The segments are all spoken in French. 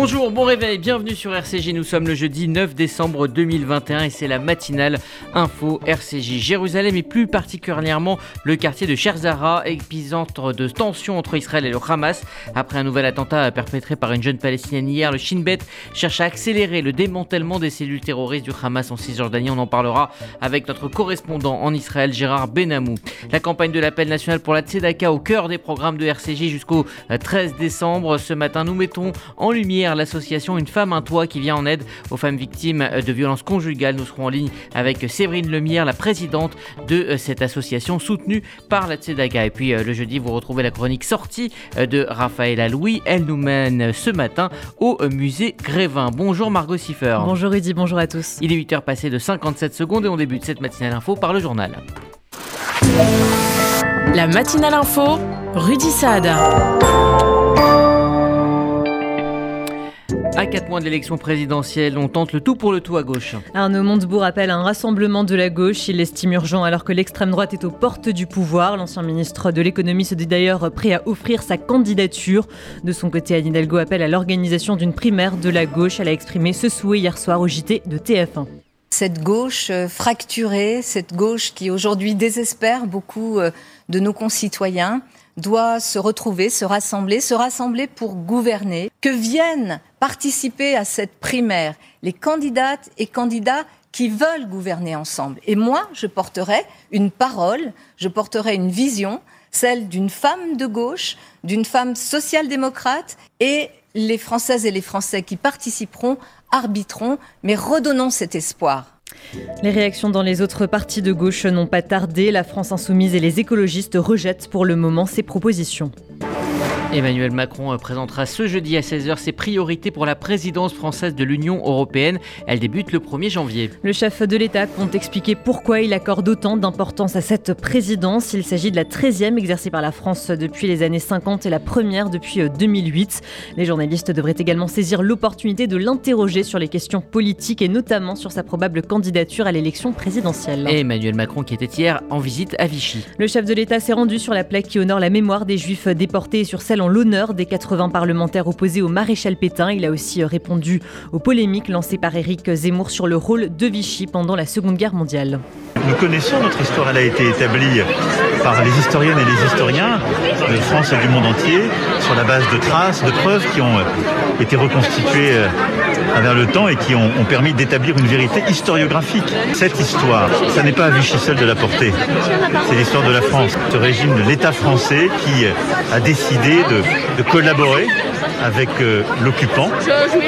Bonjour, bon réveil, bienvenue sur RCJ. Nous sommes le jeudi 9 décembre 2021 et c'est la matinale info RCJ. Jérusalem et plus particulièrement le quartier de Sherzara, épicentre de tensions entre Israël et le Hamas. Après un nouvel attentat perpétré par une jeune palestinienne hier, le Shin Bet cherche à accélérer le démantèlement des cellules terroristes du Hamas en Cisjordanie. On en parlera avec notre correspondant en Israël, Gérard Benamou. La campagne de l'appel national pour la Tzedaka au cœur des programmes de RCJ jusqu'au 13 décembre. Ce matin, nous mettons en lumière l'association Une femme, un toit qui vient en aide aux femmes victimes de violences conjugales. Nous serons en ligne avec Séverine Lemire, la présidente de euh, cette association soutenue par la Tzedaka. Et puis euh, le jeudi, vous retrouvez la chronique sortie euh, de Raphaël Louis. Elle nous mène ce matin au musée Grévin. Bonjour Margot Siffer. Bonjour Rudy, bonjour à tous. Il est 8h passé de 57 secondes et on débute cette matinale info par le journal. La matinale info, Rudy Saad. À 4 mois de l'élection présidentielle, on tente le tout pour le tout à gauche. Arnaud Montebourg appelle à un rassemblement de la gauche. Il l'estime urgent alors que l'extrême droite est aux portes du pouvoir. L'ancien ministre de l'économie se dit d'ailleurs prêt à offrir sa candidature. De son côté, Anne Hidalgo appelle à l'organisation d'une primaire de la gauche. Elle a exprimé ce souhait hier soir au JT de TF1 cette gauche euh, fracturée, cette gauche qui aujourd'hui désespère beaucoup euh, de nos concitoyens, doit se retrouver, se rassembler, se rassembler pour gouverner, que viennent participer à cette primaire les candidates et candidats qui veulent gouverner ensemble? Et moi, je porterai une parole, je porterai une vision, celle d'une femme de gauche, d'une femme social-démocrate, et les Françaises et les Français qui participeront arbitreront, mais redonnons cet espoir. Les réactions dans les autres partis de gauche n'ont pas tardé. La France insoumise et les écologistes rejettent pour le moment ces propositions. Emmanuel Macron euh, présentera ce jeudi à 16h ses priorités pour la présidence française de l'Union européenne. Elle débute le 1er janvier. Le chef de l'État compte expliquer pourquoi il accorde autant d'importance à cette présidence. Il s'agit de la 13e exercée par la France depuis les années 50 et la première depuis 2008. Euh, les journalistes devraient également saisir l'opportunité de l'interroger sur les questions politiques et notamment sur sa probable candidature à l'élection présidentielle. Et Emmanuel Macron qui était hier en visite à Vichy. Le chef de l'État s'est rendu sur la plaque qui honore la mémoire des Juifs déportés sur celle en l'honneur des 80 parlementaires opposés au maréchal Pétain. Il a aussi euh, répondu aux polémiques lancées par Éric Zemmour sur le rôle de Vichy pendant la Seconde Guerre mondiale. Nous connaissons notre histoire, elle a été établie par les historiennes et les historiens de France et du monde entier sur la base de traces, de preuves qui ont euh, été reconstituées euh, travers le temps et qui ont, permis d'établir une vérité historiographique. Cette histoire, ça n'est pas à Vichy seul de la porter, c'est l'histoire de la France, ce régime l'État français qui a décidé de collaborer avec euh, l'occupant.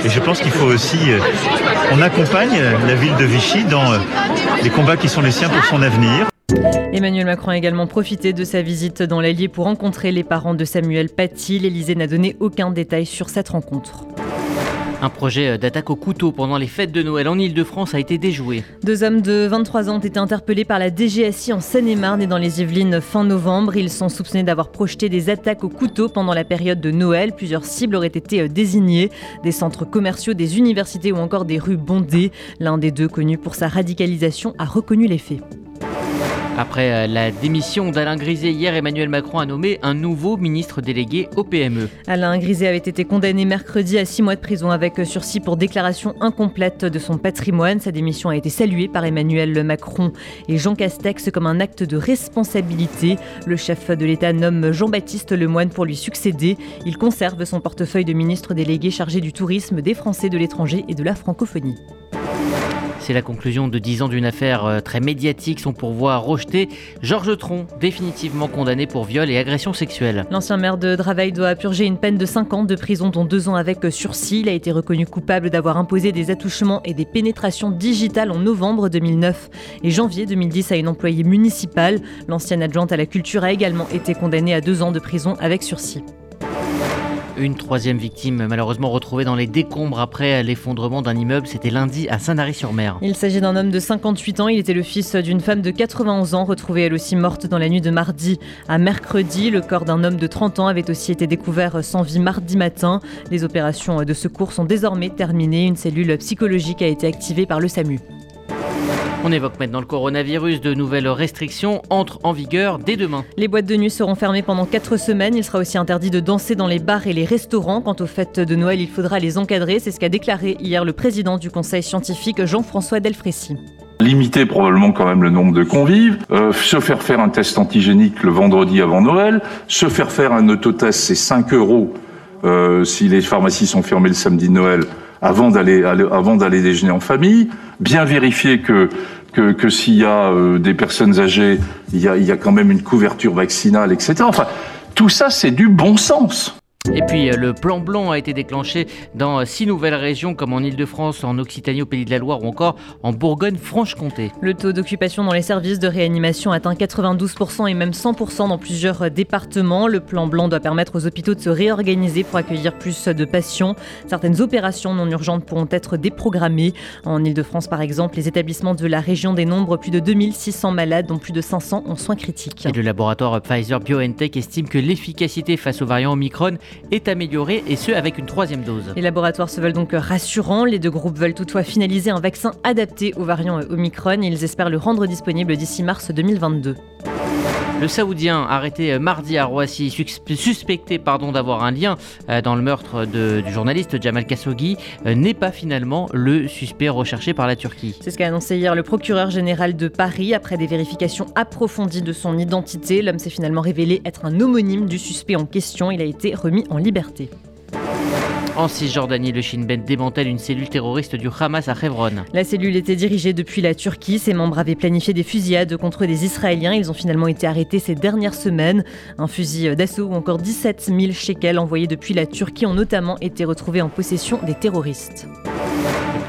Et je pense qu'il faut aussi euh, accompagne la ville de Vichy dans euh, les combats qui sont les siens pour son avenir. Emmanuel Macron a également profité de sa visite dans l'Allier pour rencontrer les parents de Samuel Paty. L'Elysée n'a donné aucun détail sur cette rencontre. Un projet euh, d'attaque au couteau pendant les fêtes de Noël en Ile-de-France a été déjoué. Deux hommes de 23 ans ont été interpellés par la DGSI en Seine-et-Marne et dans les Yvelines fin novembre. Ils sont soupçonnés d'avoir projeté des attaques au couteau pendant la période de Noël. Plusieurs cibles auraient été euh, désignées, des centres commerciaux, des universités ou encore des rues bondées. L'un des deux, connu pour sa radicalisation, a reconnu les faits. Après euh, la démission d'Alain Griset hier, Emmanuel Macron a nommé un nouveau ministre délégué au PME. Alain Griset avait été condamné mercredi à six mois de prison avec sursis pour déclaration incomplète de son patrimoine. Sa démission a été saluée par Emmanuel Macron et Jean Castex comme un acte de responsabilité. Le chef de l'État nomme Jean-Baptiste Lemoyne pour lui succéder. Il conserve son portefeuille de ministre délégué chargé du tourisme, des Français de l'étranger et de la francophonie. C'est la conclusion de 10 ans d'une affaire euh, très médiatique. Son pourvoi rejeté. Georges Tron, définitivement condamné pour viol et agression sexuelle. L'ancien maire de Draveil doit purger une peine de 5 ans de prison, dont 2 ans avec sursis. Il a été reconnu coupable d'avoir imposé des attouchements et des pénétrations digitales en novembre 2009 et janvier 2010 à une employée municipale. L'ancienne adjointe à la culture a également été condamnée à 2 ans de prison avec sursis. Une troisième victime malheureusement retrouvée dans les décombres après l'effondrement d'un immeuble. C'était lundi à Saint-Lary-sur-Mer. Il s'agit d'un homme de 58 ans. Il était le fils d'une femme de 91 ans, retrouvée elle aussi morte dans la nuit de mardi à mercredi. Le corps d'un homme de 30 ans avait aussi été découvert sans vie mardi matin. Les opérations de secours sont désormais terminées. Une cellule psychologique a été activée par le SAMU. On évoque maintenant le coronavirus. De nouvelles restrictions entrent en vigueur dès demain. Les boîtes de nuit seront fermées pendant 4 semaines. Il sera aussi interdit de danser dans les bars et les restaurants. Quant aux fêtes de Noël, il faudra les encadrer. C'est ce qu'a déclaré hier le président du conseil scientifique Jean-François Delfrécy. Limiter probablement quand même le nombre de convives, euh, se faire faire un test antigénique le vendredi avant Noël, se faire faire un autotest, c'est 5 euros euh, si les pharmacies sont fermées le samedi de Noël avant d'aller avant d'aller déjeuner en famille, bien vérifier que que, que s'il y a euh, des personnes âgées, il y a, il y a quand même une couverture vaccinale, etc. Enfin, tout ça, c'est du bon sens. Et puis euh, le plan blanc a été déclenché dans euh, six nouvelles régions comme en Ile-de-France, en Occitanie, au Pays de la Loire ou encore en Bourgogne-Franche-Comté. Le taux d'occupation dans les services de réanimation atteint 92% et même 100% dans plusieurs euh, départements. Le plan blanc doit permettre aux hôpitaux de se réorganiser pour accueillir plus de patients. Certaines opérations non urgentes pourront être déprogrammées. En Ile-de-France par exemple, les établissements de la région dénombrent plus de 2600 malades dont plus de 500 en soins critiques. Et le laboratoire Pfizer BioNTech estime que l'efficacité face aux variants Omicron est améliorée et ce avec une troisième dose. Les laboratoires se veulent donc rassurants. Les deux groupes veulent toutefois finaliser un vaccin adapté aux variants Omicron. Ils espèrent le rendre disponible d'ici mars 2022. Le Saoudien arrêté mardi à Roissy, suspecté d'avoir un lien euh, dans le meurtre du journaliste Jamal Khashoggi, euh, n'est pas finalement le suspect recherché par la Turquie. C'est ce qu'a annoncé hier le procureur général de Paris. Après des vérifications approfondies de son identité, l'homme s'est finalement révélé être un homonyme du suspect en question. Il a été remis en liberté. En Cisjordanie, le Shin Bet démantèle une cellule terroriste du Hamas à Hebron. La cellule était dirigée depuis la Turquie. Ses membres avaient planifié des fusillades contre des Israéliens. Ils ont finalement été arrêtés ces dernières semaines. Un fusil d'assaut ou encore 17 000 shekels envoyés depuis la Turquie ont notamment été retrouvés en possession des terroristes.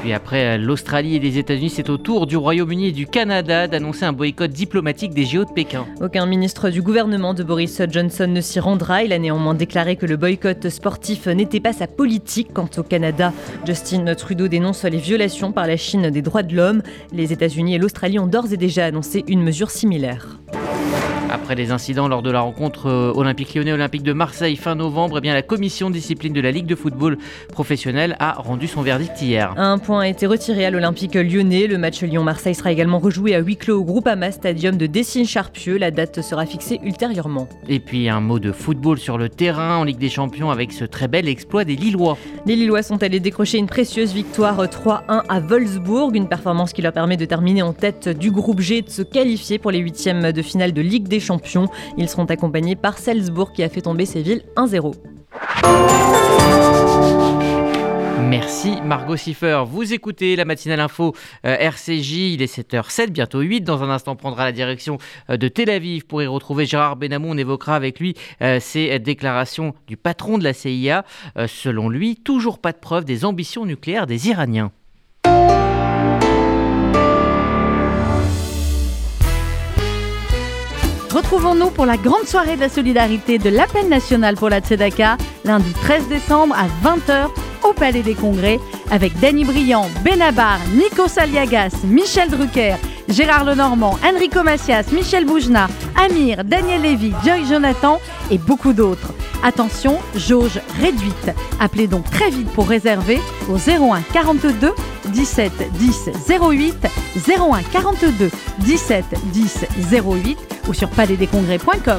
Puis après l'Australie et les États-Unis, c'est au tour du Royaume-Uni et du Canada d'annoncer un boycott diplomatique des JO de Pékin. Aucun ministre du gouvernement de Boris Johnson ne s'y rendra. Il a néanmoins déclaré que le boycott sportif n'était pas sa politique. Quant au Canada, Justin Trudeau dénonce les violations par la Chine des droits de l'homme. Les États-Unis et l'Australie ont d'ores et déjà annoncé une mesure similaire. Après les incidents lors de la rencontre euh, olympique lyonnais olympique de Marseille fin novembre, eh bien la commission discipline de la Ligue de football professionnel a rendu son verdict hier. Un point a été retiré à l'Olympique lyonnais. Le match Lyon-Marseille sera également rejoué à huis clos au Groupama Stadium de Dessines-Charpieu. La date sera fixée ultérieurement. Et puis un mot de football sur le terrain en Ligue des Champions avec ce très bel exploit des Lillois. Les Lillois sont allés décrocher une précieuse victoire 3-1 à Wolfsburg, une performance qui leur permet de terminer en tête du groupe G et de se qualifier pour les huitièmes de finale de Ligue des champions. Ils seront accompagnés par Salzbourg qui a fait tomber Séville 1-0. Merci Margot Siffer. Vous écoutez la matinale info euh, RCJ, il est 7h07, bientôt 8. Dans un instant, on prendra la direction euh, de Tel Aviv pour y retrouver Gérard Benamou. On évoquera avec lui euh, ces déclarations du patron de la CIA. selon lui, toujours pas de preuve des ambitions nucléaires des Iraniens. Retrouvons-nous pour la grande soirée de la solidarité de l'appel national pour la Tzedaka, lundi 13 décembre à 20h au Palais des Congrès, avec Danny Briand, Benabar, Nico Saliagas, Michel Drucker, Gérard Lenormand, Enrico Macias, Michel Boujna, Amir, Daniel Lévy, Joy Jonathan et beaucoup d'autres. Attention, jauge réduite. Appelez donc très vite pour réserver au 01 42 17 10 08 01 42 17 10 08 ou sur palaisdescongrès.com.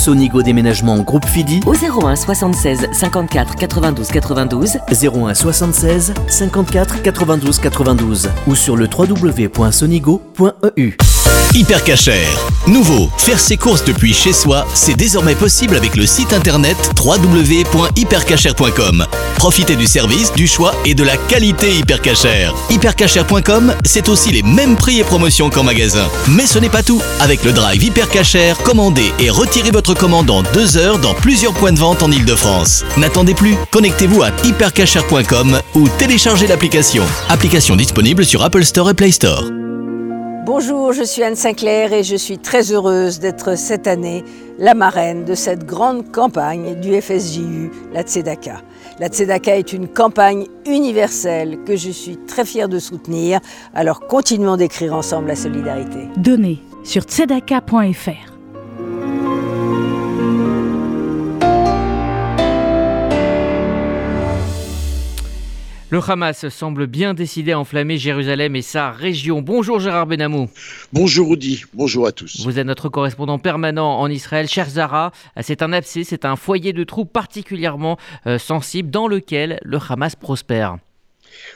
Sonigo Déménagement Groupe Fidi. Au 01 76 54 92 92 01 76 54 92 92 ou sur le www.sonigo.eu. Hypercacher. Nouveau, faire ses courses depuis chez soi, c'est désormais possible avec le site internet www.hypercacher.com. Profitez du service, du choix et de la qualité Hypercacher. Hypercacher.com, c'est aussi les mêmes prix et promotions qu'en magasin. Mais ce n'est pas tout. Avec le drive Hypercacher, commandez et retirez votre commande en deux heures dans plusieurs points de vente en Ile-de-France. N'attendez plus, connectez-vous à hypercacher.com ou téléchargez l'application. Application disponible sur Apple Store et Play Store. Bonjour, je suis Anne Sinclair et je suis très heureuse d'être cette année la marraine de cette grande campagne du FSJU, la Tzedaka. La Tzedaka est une campagne universelle que je suis très fière de soutenir, alors continuons d'écrire ensemble la solidarité. Donnez sur tzedaka.fr. Le Hamas semble bien décidé à enflammer Jérusalem et sa région. Bonjour Gérard Benamou. Bonjour Audi, bonjour à tous. Vous êtes notre correspondant permanent en Israël. Cher Zara, c'est un abcès, c'est un foyer de trous particulièrement euh, sensible dans lequel le Hamas prospère.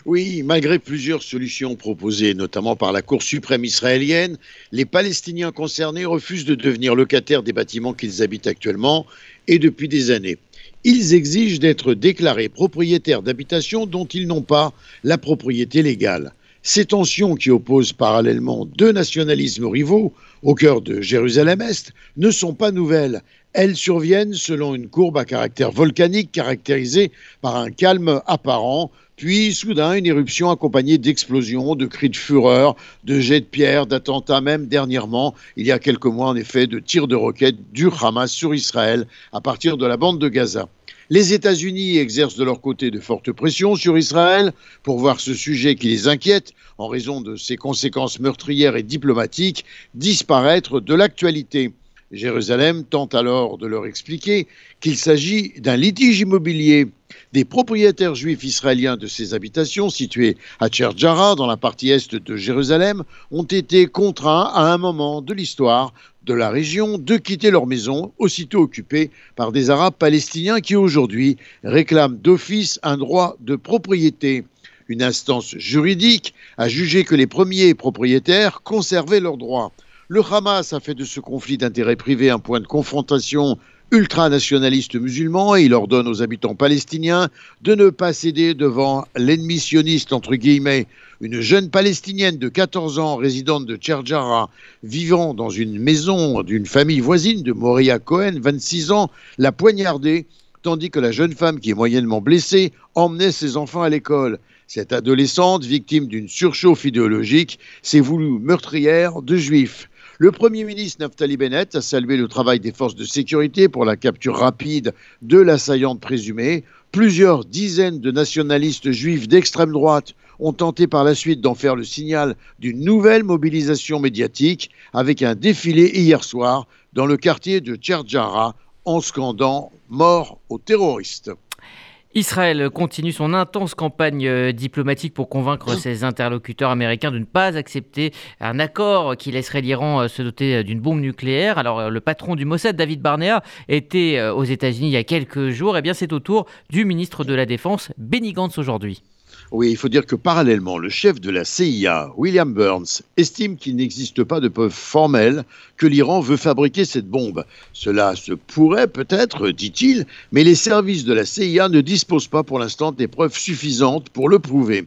Oui, malgré plusieurs solutions proposées, notamment par la Cour suprême israélienne, les Palestiniens concernés refusent de devenir locataires des bâtiments qu'ils habitent actuellement et depuis des années ils exigent d'être déclarés propriétaires d'habitations dont ils n'ont pas la propriété légale. Ces tensions qui opposent parallèlement deux nationalismes rivaux au cœur de Jérusalem-Est ne sont pas nouvelles. Elles surviennent selon une courbe à caractère volcanique caractérisée par un calme apparent, puis soudain une éruption accompagnée d'explosions, de cris de fureur, de jets de pierre, d'attentats même dernièrement, il y a quelques mois en effet, de tirs de roquettes du Hamas sur Israël à partir de la bande de Gaza. Les États-Unis exercent de leur côté de fortes pressions sur Israël pour voir ce sujet qui les inquiète, en raison de ses conséquences meurtrières et diplomatiques, disparaître de l'actualité. Jérusalem tente alors de leur expliquer qu'il s'agit d'un litige immobilier. Des propriétaires juifs israéliens de ces habitations, situées à Tcherjara, dans la partie est de Jérusalem, ont été contraints à un moment de l'histoire de la région de quitter leur maison, aussitôt occupée par des Arabes palestiniens qui aujourd'hui réclament d'office un droit de propriété. Une instance juridique a jugé que les premiers propriétaires conservaient leurs droits. Le Hamas a fait de ce conflit d'intérêt privé un point de confrontation ultranationaliste musulman et il ordonne aux habitants palestiniens de ne pas céder devant l'ennemi sioniste, entre guillemets, une jeune palestinienne de 14 ans, résidente de Tcherjara, vivant dans une maison d'une famille voisine de Moria Cohen, 26 ans, l'a poignardée, tandis que la jeune femme, qui est moyennement blessée, emmenait ses enfants à l'école. Cette adolescente, victime d'une surchauffe idéologique, s'est voulue meurtrière de juifs. Le Premier ministre Naftali Bennett a salué le travail des forces de sécurité pour la capture rapide de l'assaillante présumée. Plusieurs dizaines de nationalistes juifs d'extrême droite ont tenté par la suite d'en faire le signal d'une nouvelle mobilisation médiatique avec un défilé hier soir dans le quartier de Tcherjara en scandant mort aux terroristes. Israël continue son intense campagne euh, diplomatique pour convaincre ses interlocuteurs américains de ne pas accepter un accord qui laisserait l'Iran euh, se doter euh, d'une bombe nucléaire. Alors le patron du Mossad, David Barnea, était aux États-Unis il y a quelques jours. Et eh bien c'est au tour du ministre de la Défense, Benny Gantz aujourd'hui. Oui, il faut dire que parallèlement, le chef de la CIA, William Burns, estime qu'il n'existe pas de preuve formelle que l'Iran veut fabriquer cette bombe. Cela se pourrait peut-être, dit-il, mais les services de la CIA ne disposent pas pour l'instant des preuves suffisantes pour le prouver.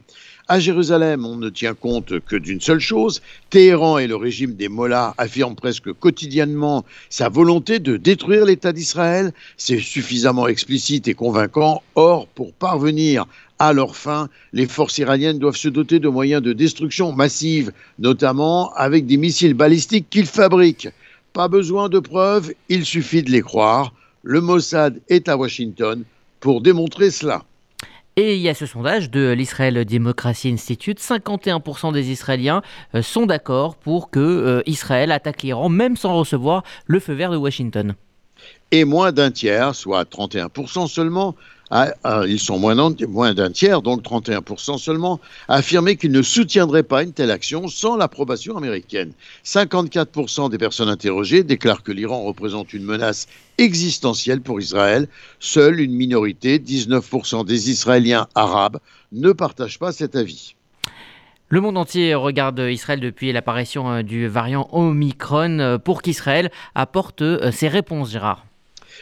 À Jérusalem, on ne tient compte que d'une seule chose. Téhéran et le régime des Mollahs affirment presque quotidiennement sa volonté de détruire l'État d'Israël. C'est suffisamment explicite et convaincant. Or, pour parvenir à leur fin, les forces iraniennes doivent se doter de moyens de destruction massive, notamment avec des missiles balistiques qu'ils fabriquent. Pas besoin de preuves, il suffit de les croire. Le Mossad est à Washington pour démontrer cela. Et il y a ce sondage de l'Israel Democracy Institute. 51% des Israéliens euh, sont d'accord pour que euh, Israël attaque l'Iran, même sans recevoir le feu vert de Washington. Et moins d'un tiers, soit 31% seulement, ils sont moins d'un tiers, donc 31% seulement, a qu'ils ne soutiendraient pas une telle action sans l'approbation américaine. 54% des personnes interrogées déclarent que l'Iran représente une menace existentielle pour Israël. Seule une minorité, 19% des Israéliens arabes, ne partagent pas cet avis. Le monde entier regarde Israël depuis l'apparition euh, du variant Omicron euh, pour qu'Israël apporte euh, ses réponses, Gérard.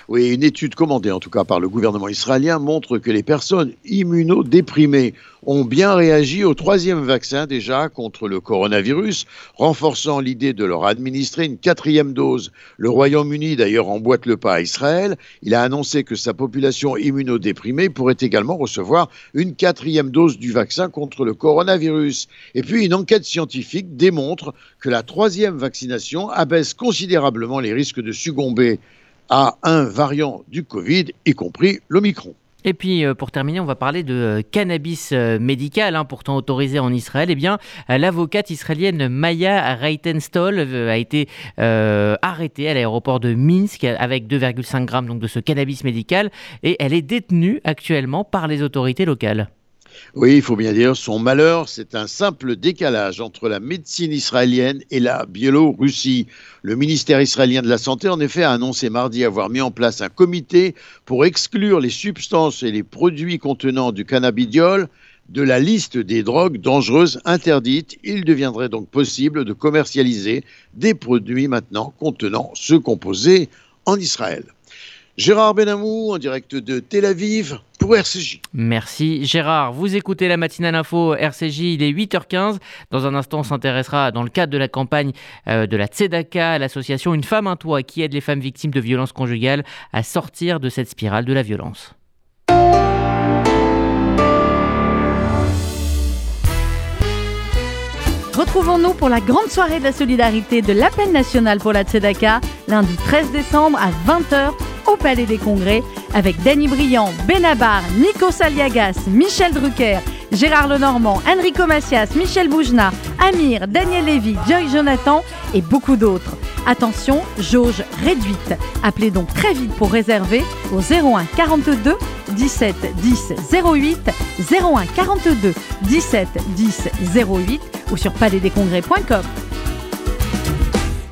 Oui, une étude commandée en tout cas par le gouvernement israélien montre que les personnes immunodéprimées ont bien réagi au troisième vaccin déjà contre le coronavirus, renforçant l'idée de leur administrer une quatrième dose. Le Royaume-Uni d'ailleurs emboîte le pas à Israël. Il a annoncé que sa population immunodéprimée pourrait également recevoir une quatrième dose du vaccin contre le coronavirus. Et puis une enquête scientifique démontre que la troisième vaccination abaisse considérablement les risques de succomber à un variant du Covid, y compris l'Omicron. Et puis pour terminer, on va parler de cannabis médical, hein, pourtant autorisé en Israël. Eh bien, l'avocate israélienne Maya Reitenstol a été arrêtée à l'aéroport de Minsk avec 2,5 grammes de ce cannabis médical et elle est détenue actuellement par les autorités locales. Oui, il faut bien dire, son malheur, c'est un simple décalage entre la médecine israélienne et la Biélorussie. Le ministère israélien de la Santé, en effet, a annoncé mardi avoir mis en place un comité pour exclure les substances et les produits contenant du cannabidiol de la liste des drogues dangereuses interdites. Il deviendrait donc possible de commercialiser des produits maintenant contenant ce composé en Israël. Gérard Benamou en direct de Tel Aviv Merci Gérard. Vous écoutez la matinale info RCJ, il est 8h15. Dans un instant, on s'intéressera dans le cadre de la campagne euh, de la Tzedaka, l'association Une femme, un toit qui aide les femmes victimes de violences conjugales à sortir de cette spirale de la violence. Retrouvons-nous pour la grande soirée de la solidarité de l'appel national pour la Tzedaka, lundi 13 décembre à 20h au Palais des Congrès avec Danny Briand, Benabar, Nico Saliagas, Michel Drucker, Gérard Lenormand, Enrico Macias, Michel Boujna, Amir, Daniel Lévy, Joy Jonathan et beaucoup d'autres. Attention, jauge réduite. Appelez donc très vite pour réserver au 01 42 17 10 08 01 42 17 10 08 ou sur palaisdescongrès.com.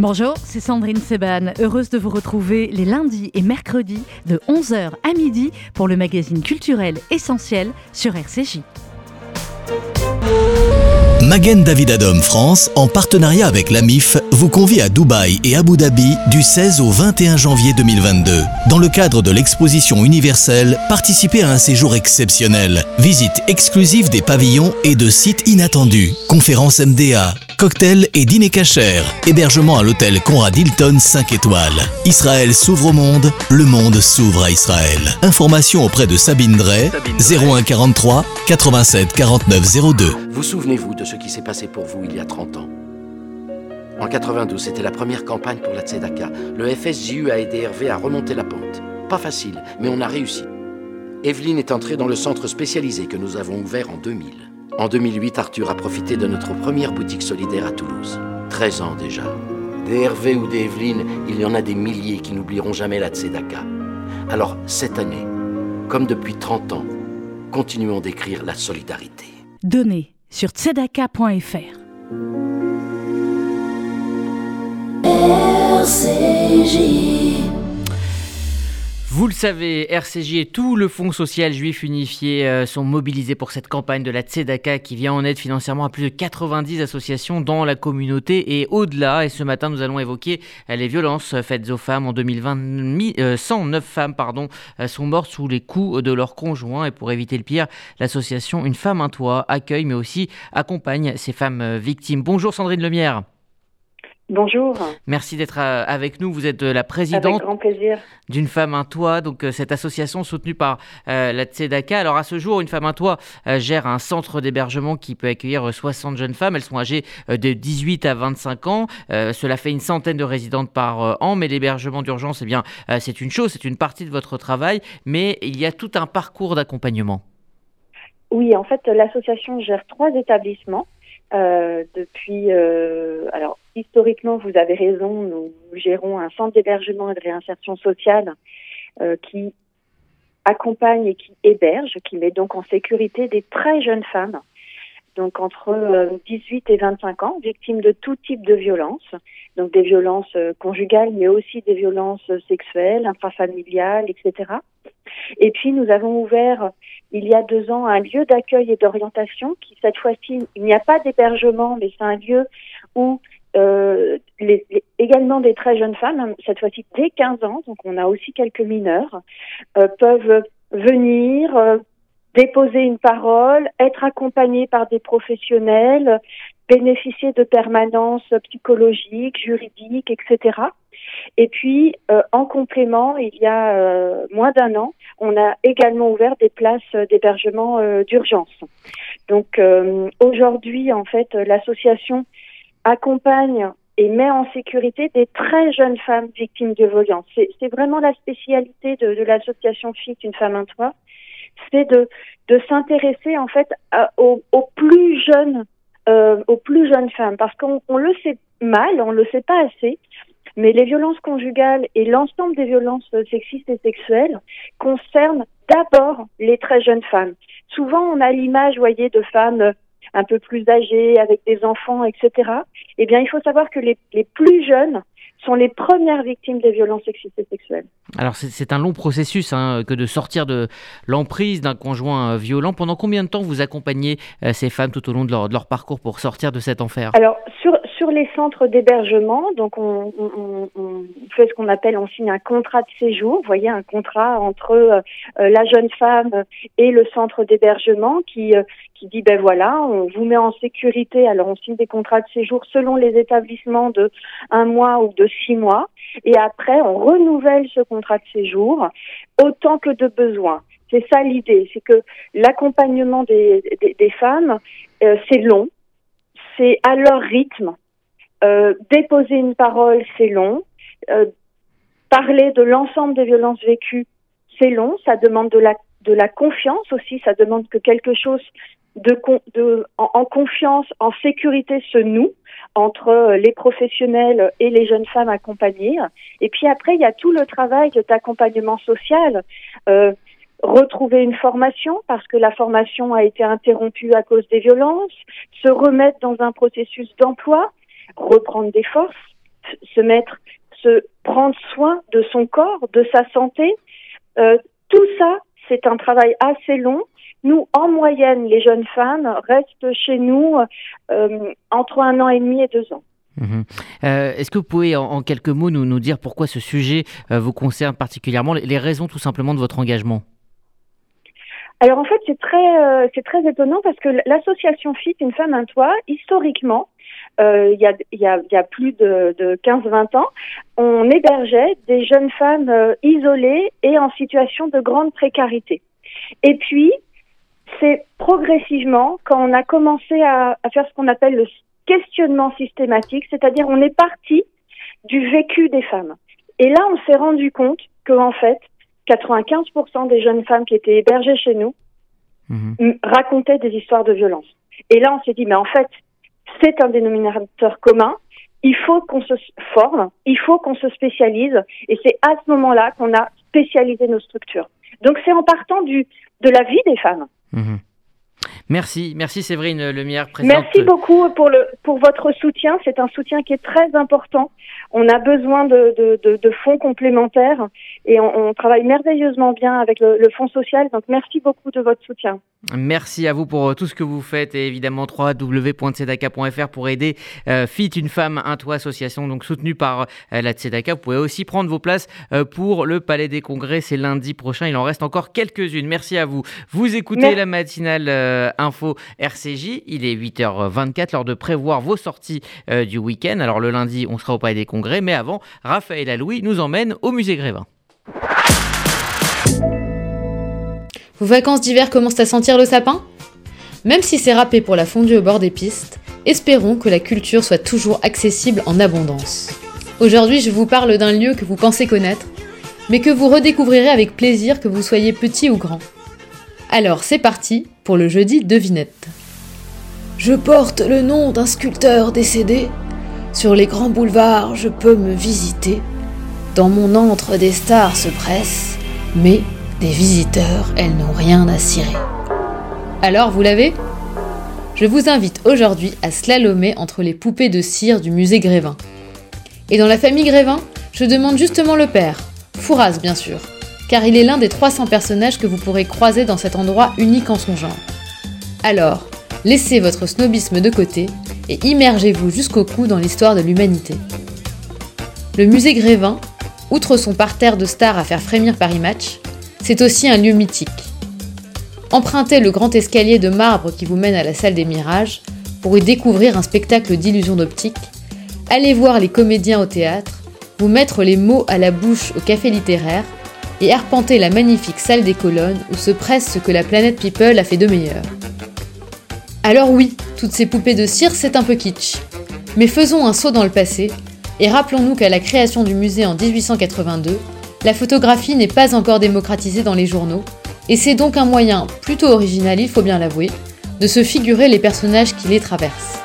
Bonjour, c'est Sandrine Seban, heureuse de vous retrouver les lundis et mercredis de 11h à midi pour le magazine culturel essentiel sur RCJ. Magen David Adom France, en partenariat avec la MIF, vous convie à Dubaï et Abu Dhabi du 16 au 21 janvier 2022. Dans le cadre de l'exposition universelle, participez à un séjour exceptionnel. Visite exclusive des pavillons et de sites inattendus. Conférences MDA, cocktails et dîner cachers. Hébergement à l'hôtel Conrad Hilton 5 étoiles. Israël s'ouvre au monde, le monde s'ouvre à Israël. Information auprès de Sabine Drey, 01 43 87 49 02. Vous souvenez-vous de ce qui s'est passé pour vous il y a 30 ans? En 92, c'était la première campagne pour la Tzedaka. Le FSJU a aidé Hervé à remonter la pente. Pas facile, mais on a réussi. Evelyne est entrée dans le centre spécialisé que nous avons ouvert en 2000. En 2008, Arthur a profité de notre première boutique solidaire à Toulouse. 13 ans déjà. Des Hervé ou des Evelyne, il y en a des milliers qui n'oublieront jamais la Tzedaka. Alors, cette année, comme depuis 30 ans, continuons d'écrire la solidarité. Donnez sur tzedaka.fr. Vous le savez, RCJ et tout le Fonds social juif unifié euh, sont mobilisés pour cette campagne de la Tzedaka qui vient en aide financièrement à plus de 90 associations dans la communauté et au-delà. Et ce matin, nous allons évoquer euh, les violences faites aux femmes. En 2020, 109 euh, femmes pardon, sont mortes sous les coups de leurs conjoints. Et pour éviter le pire, l'association Une femme, un toit accueille mais aussi accompagne ces femmes victimes. Bonjour Sandrine Lemierre. Bonjour. Merci d'être euh, avec nous. Vous êtes euh, la présidente d'une femme un toit, donc euh, cette association soutenue par la Tzedaka. Alors à ce jour, une femme un toit gère un centre d'hébergement qui peut accueillir 60 jeunes femmes. Elles sont âgées de 18 à 25 ans. cela fait une centaine de résidentes par an, mais l'hébergement d'urgence, eh bien, c'est une chose, c'est une partie de votre travail, mais il y a tout un parcours d'accompagnement. Oui, en fait, l'association gère trois établissements Euh, depuis, euh, alors historiquement, vous avez raison, nous gérons un centre d'hébergement et de réinsertion sociale euh, qui accompagne et qui héberge, qui met donc en sécurité des très jeunes femmes, donc entre 18 et 25 ans, victimes de tout type de violence, donc des violences conjugales, mais aussi des violences sexuelles, intrafamiliales, etc. Et puis nous avons ouvert il y a deux ans un lieu d'accueil et d'orientation qui cette fois-ci il n'y a pas d'hébergement mais c'est un lieu où euh, les, également des très jeunes femmes, hein, cette fois-ci dès 15 ans, donc on a aussi quelques mineurs, euh, peuvent venir euh, déposer une parole, être accompagnés par des professionnels, bénéficier de permanences psychologiques, juridiques, etc. Et puis, euh, en complément, il y a euh, moins d'un an, on a également ouvert des places d'hébergement euh, d'urgence. Donc, aujourd'hui, en fait, l'association accompagne et met en sécurité des très jeunes femmes victimes de violence. C'est vraiment la spécialité de, de l'association FIT, une femme, un toit, c'est de, de s'intéresser en fait aux, aux, plus jeunes, euh, aux plus jeunes femmes, parce qu'on on le sait mal, on le sait pas assez, mais les violences conjugales et l'ensemble des violences sexistes et sexuelles concernent d'abord les très jeunes femmes. Souvent, on a l'image, voyez, de femmes un peu plus âgées, avec des enfants, etc. Eh bien, il faut savoir que les, les plus jeunes sont les premières victimes des violences sexistes et sexuelles. Alors c'est un long processus hein, que de sortir de l'emprise d'un conjoint euh, violent. Pendant combien de temps vous accompagnez euh, ces femmes tout au long de leur, de leur, parcours pour sortir de cet enfer? Alors sur, sur les centres d'hébergement, donc on, on, fait ce qu'on appelle, on signe un contrat de séjour. Vous voyez, un contrat entre euh, la jeune femme et le centre d'hébergement qui euh, qui dit ben voilà, on vous met en sécurité. Alors on signe des contrats de séjour selon les établissements de un mois ou de six mois, et après on renouvelle ce contrat de séjour autant que de besoin. C'est ça l'idée, c'est que l'accompagnement des, des, femmes, euh, c'est long, c'est à leur rythme. Euh, déposer une parole, c'est long. Euh, parler de l'ensemble des violences vécues, c'est long. Ça demande de la, de la confiance aussi. Ça demande que quelque chose de, de en, en, confiance, en sécurité se noue entre les professionnels et les jeunes femmes accompagnées. Et puis après, il y a tout le travail d'accompagnement social. Euh, retrouver une formation parce que la formation a été interrompue à cause des violences, se remettre dans un processus d'emploi, reprendre des forces, se mettre, se prendre soin de son corps, de sa santé. Euh, tout ça, c'est un travail assez long. Nous, en moyenne, les jeunes femmes restent chez nous euh, entre un an et demi et deux ans. Mmh. Euh, Est-ce que vous pouvez en, en, quelques mots nous, nous dire pourquoi ce sujet vous concerne particulièrement, les, les raisons tout simplement de votre engagement? Alors en fait, c'est très, euh, c'est très étonnant parce que l'association FIT, une femme, un toit, historiquement, il, y a, il, y a, il y a plus de, de 15-20 ans, on hébergeait des jeunes femmes euh, isolées et en situation de grande précarité. Et puis, c'est progressivement, quand on a commencé à, à faire ce qu'on appelle le questionnement systématique, c'est-à-dire on est parti du vécu des femmes. Et là, on s'est rendu compte que en fait, 95% des jeunes femmes qui étaient hébergées chez nous mmh. racontaient des histoires de violence. Et là, on s'est dit, mais en fait, c'est un dénominateur commun. Il faut qu'on se forme, il faut qu'on se spécialise, et c'est à ce moment-là qu'on a spécialisé nos structures. Donc c'est en partant du de la vie des femmes. Mmh. Merci, merci Séverine. Présente... Merci beaucoup pour, le, pour votre soutien. C'est un soutien qui est très important. On a besoin de, de, de, de fonds complémentaires et on, on, travaille merveilleusement bien avec le, le Fonds social. Donc merci beaucoup de votre soutien. Merci à vous pour tout ce que vous faites et évidemment www.tzedaka.fr pour aider euh, Fit une femme, un toit association donc soutenue par euh, la Tzedaka. Vous pouvez aussi prendre vos places euh, pour le Palais des Congrès. C'est lundi prochain. Il en reste encore quelques-unes. Merci à vous. Vous écoutez Merci. la matinale euh, info RCJ. Il est 8h24, l'heure de prévoir vos sorties euh, du week-end. Alors le lundi, on sera au Palais des Congrès, mais avant, Raphaël Aloui nous emmène au musée Grévin. Vos vacances d'hiver commencent à sentir le sapin? Même si c'est râpé pour la fondue au bord des pistes, espérons que la culture soit toujours accessible en abondance. Aujourd'hui, je vous parle d'un lieu que vous pensez connaître, mais que vous redécouvrirez avec plaisir que vous soyez petit ou grand. Alors c'est parti pour le jeudi devinette. Je porte le nom d'un sculpteur décédé. Sur les grands boulevards, je peux me visiter. Dans mon antre, des stars se pressent, mais des visiteurs, elles n'ont rien à cirer. Alors, vous l'avez? Je vous invite aujourd'hui à slalomer entre les poupées de cire du musée Grévin. Et dans la famille Grévin, je demande justement le père, Fouras bien sûr, car il est l'un des 300 personnages que vous pourrez croiser dans cet endroit unique en son genre. Alors, laissez votre snobisme de côté et immergez-vous jusqu'au cou dans l'histoire de l'humanité. Le musée Grévin, outre son parterre de stars à faire frémir Paris Match, c'est aussi un lieu mythique. Empruntez le grand escalier de marbre qui vous mène à la salle des mirages pour y découvrir un spectacle d'illusion d'optique. Allez voir les comédiens au théâtre, vous mettre les mots à la bouche au café littéraire et arpenter la magnifique salle des colonnes où se presse ce que la planète People a fait de meilleur. Alors oui, toutes ces poupées de cire, c'est un peu kitsch. Mais faisons un saut dans le passé et rappelons-nous qu'à la création du musée en 1882, la photographie n'est pas encore démocratisée dans les journaux, et c'est donc un moyen plutôt original, il faut bien l'avouer, de se figurer les personnages qui les traversent.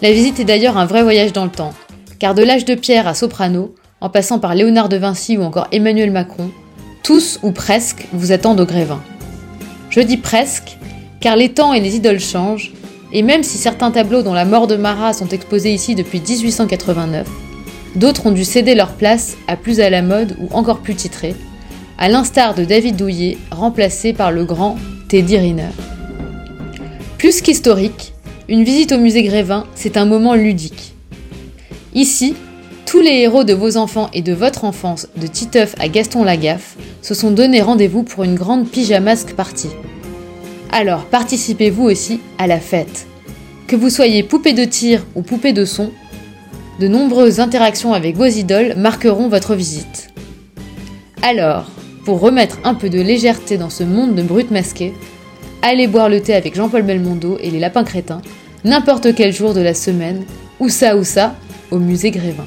La visite est d'ailleurs un vrai voyage dans le temps, car de l'âge de pierre à Soprano, en passant par Léonard de Vinci ou encore Emmanuel Macron, tous ou presque vous attendent au Grévin. Je dis presque, car les temps et les idoles changent, et même si certains tableaux dont la mort de Marat sont exposés ici depuis 1889, d'autres ont dû céder leur place à plus à la mode ou encore plus titrés, à l'instar de David Douillet, remplacé par le grand Teddy Riner. Plus qu'historique, une visite au musée Grévin, c'est un moment ludique. Ici, tous les héros de vos enfants et de votre enfance, de Titeuf à Gaston Lagaffe, se sont donné rendez-vous pour une grande pyjamasque partie. Alors participez-vous aussi à la fête. Que vous soyez poupée de tir ou poupée de son, de nombreuses interactions avec vos idoles marqueront votre visite. Alors, pour remettre un peu de légèreté dans ce monde de brutes masquées, allez boire le thé avec Jean-Paul Belmondo et les lapins crétins, n'importe quel jour de la semaine, ou ça ou ça, au musée Grévin.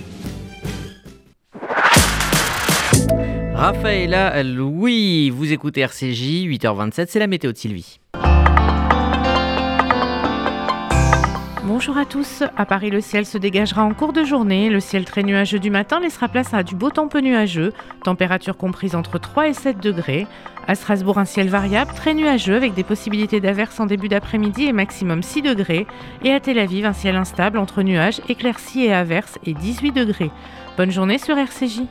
Raphaëla Louis, vous écoutez RCJ, 8h27, c'est la météo de Sylvie. Bonjour à tous. À Paris, le ciel se dégagera en cours de journée. Le ciel très nuageux du matin laissera place à du beau temps peu nuageux. Température comprise entre 3 et 7 degrés. À Strasbourg, un ciel variable, très nuageux avec des possibilités d'averses en début d'après-midi et maximum 6 degrés. Et à Tel Aviv, un ciel instable entre nuages, éclaircies et averses et 18 degrés. Bonne journée sur RCJ.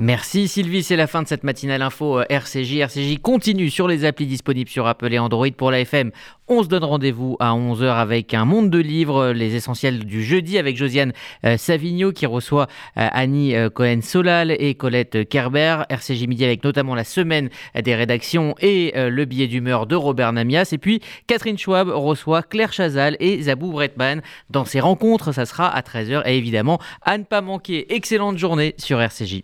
Merci Sylvie, c'est la fin de cette matinale info euh, RCJ. RCJ continue sur les applis disponibles sur Apple et Android pour la FM. On se donne rendez-vous à 11h avec un monde de livres, les essentiels du jeudi avec Josiane euh, Savigno qui reçoit euh, Annie Cohen-Solal et Colette Kerber. RCJ Midi avec notamment la semaine des rédactions et le billet d'humeur de Robert Namias. Et puis Catherine Schwab reçoit Claire Chazal et Zabou Bretman. Dans ces rencontres, ça sera à 13h et évidemment à ne pas manquer. Excellente journée sur RCJ.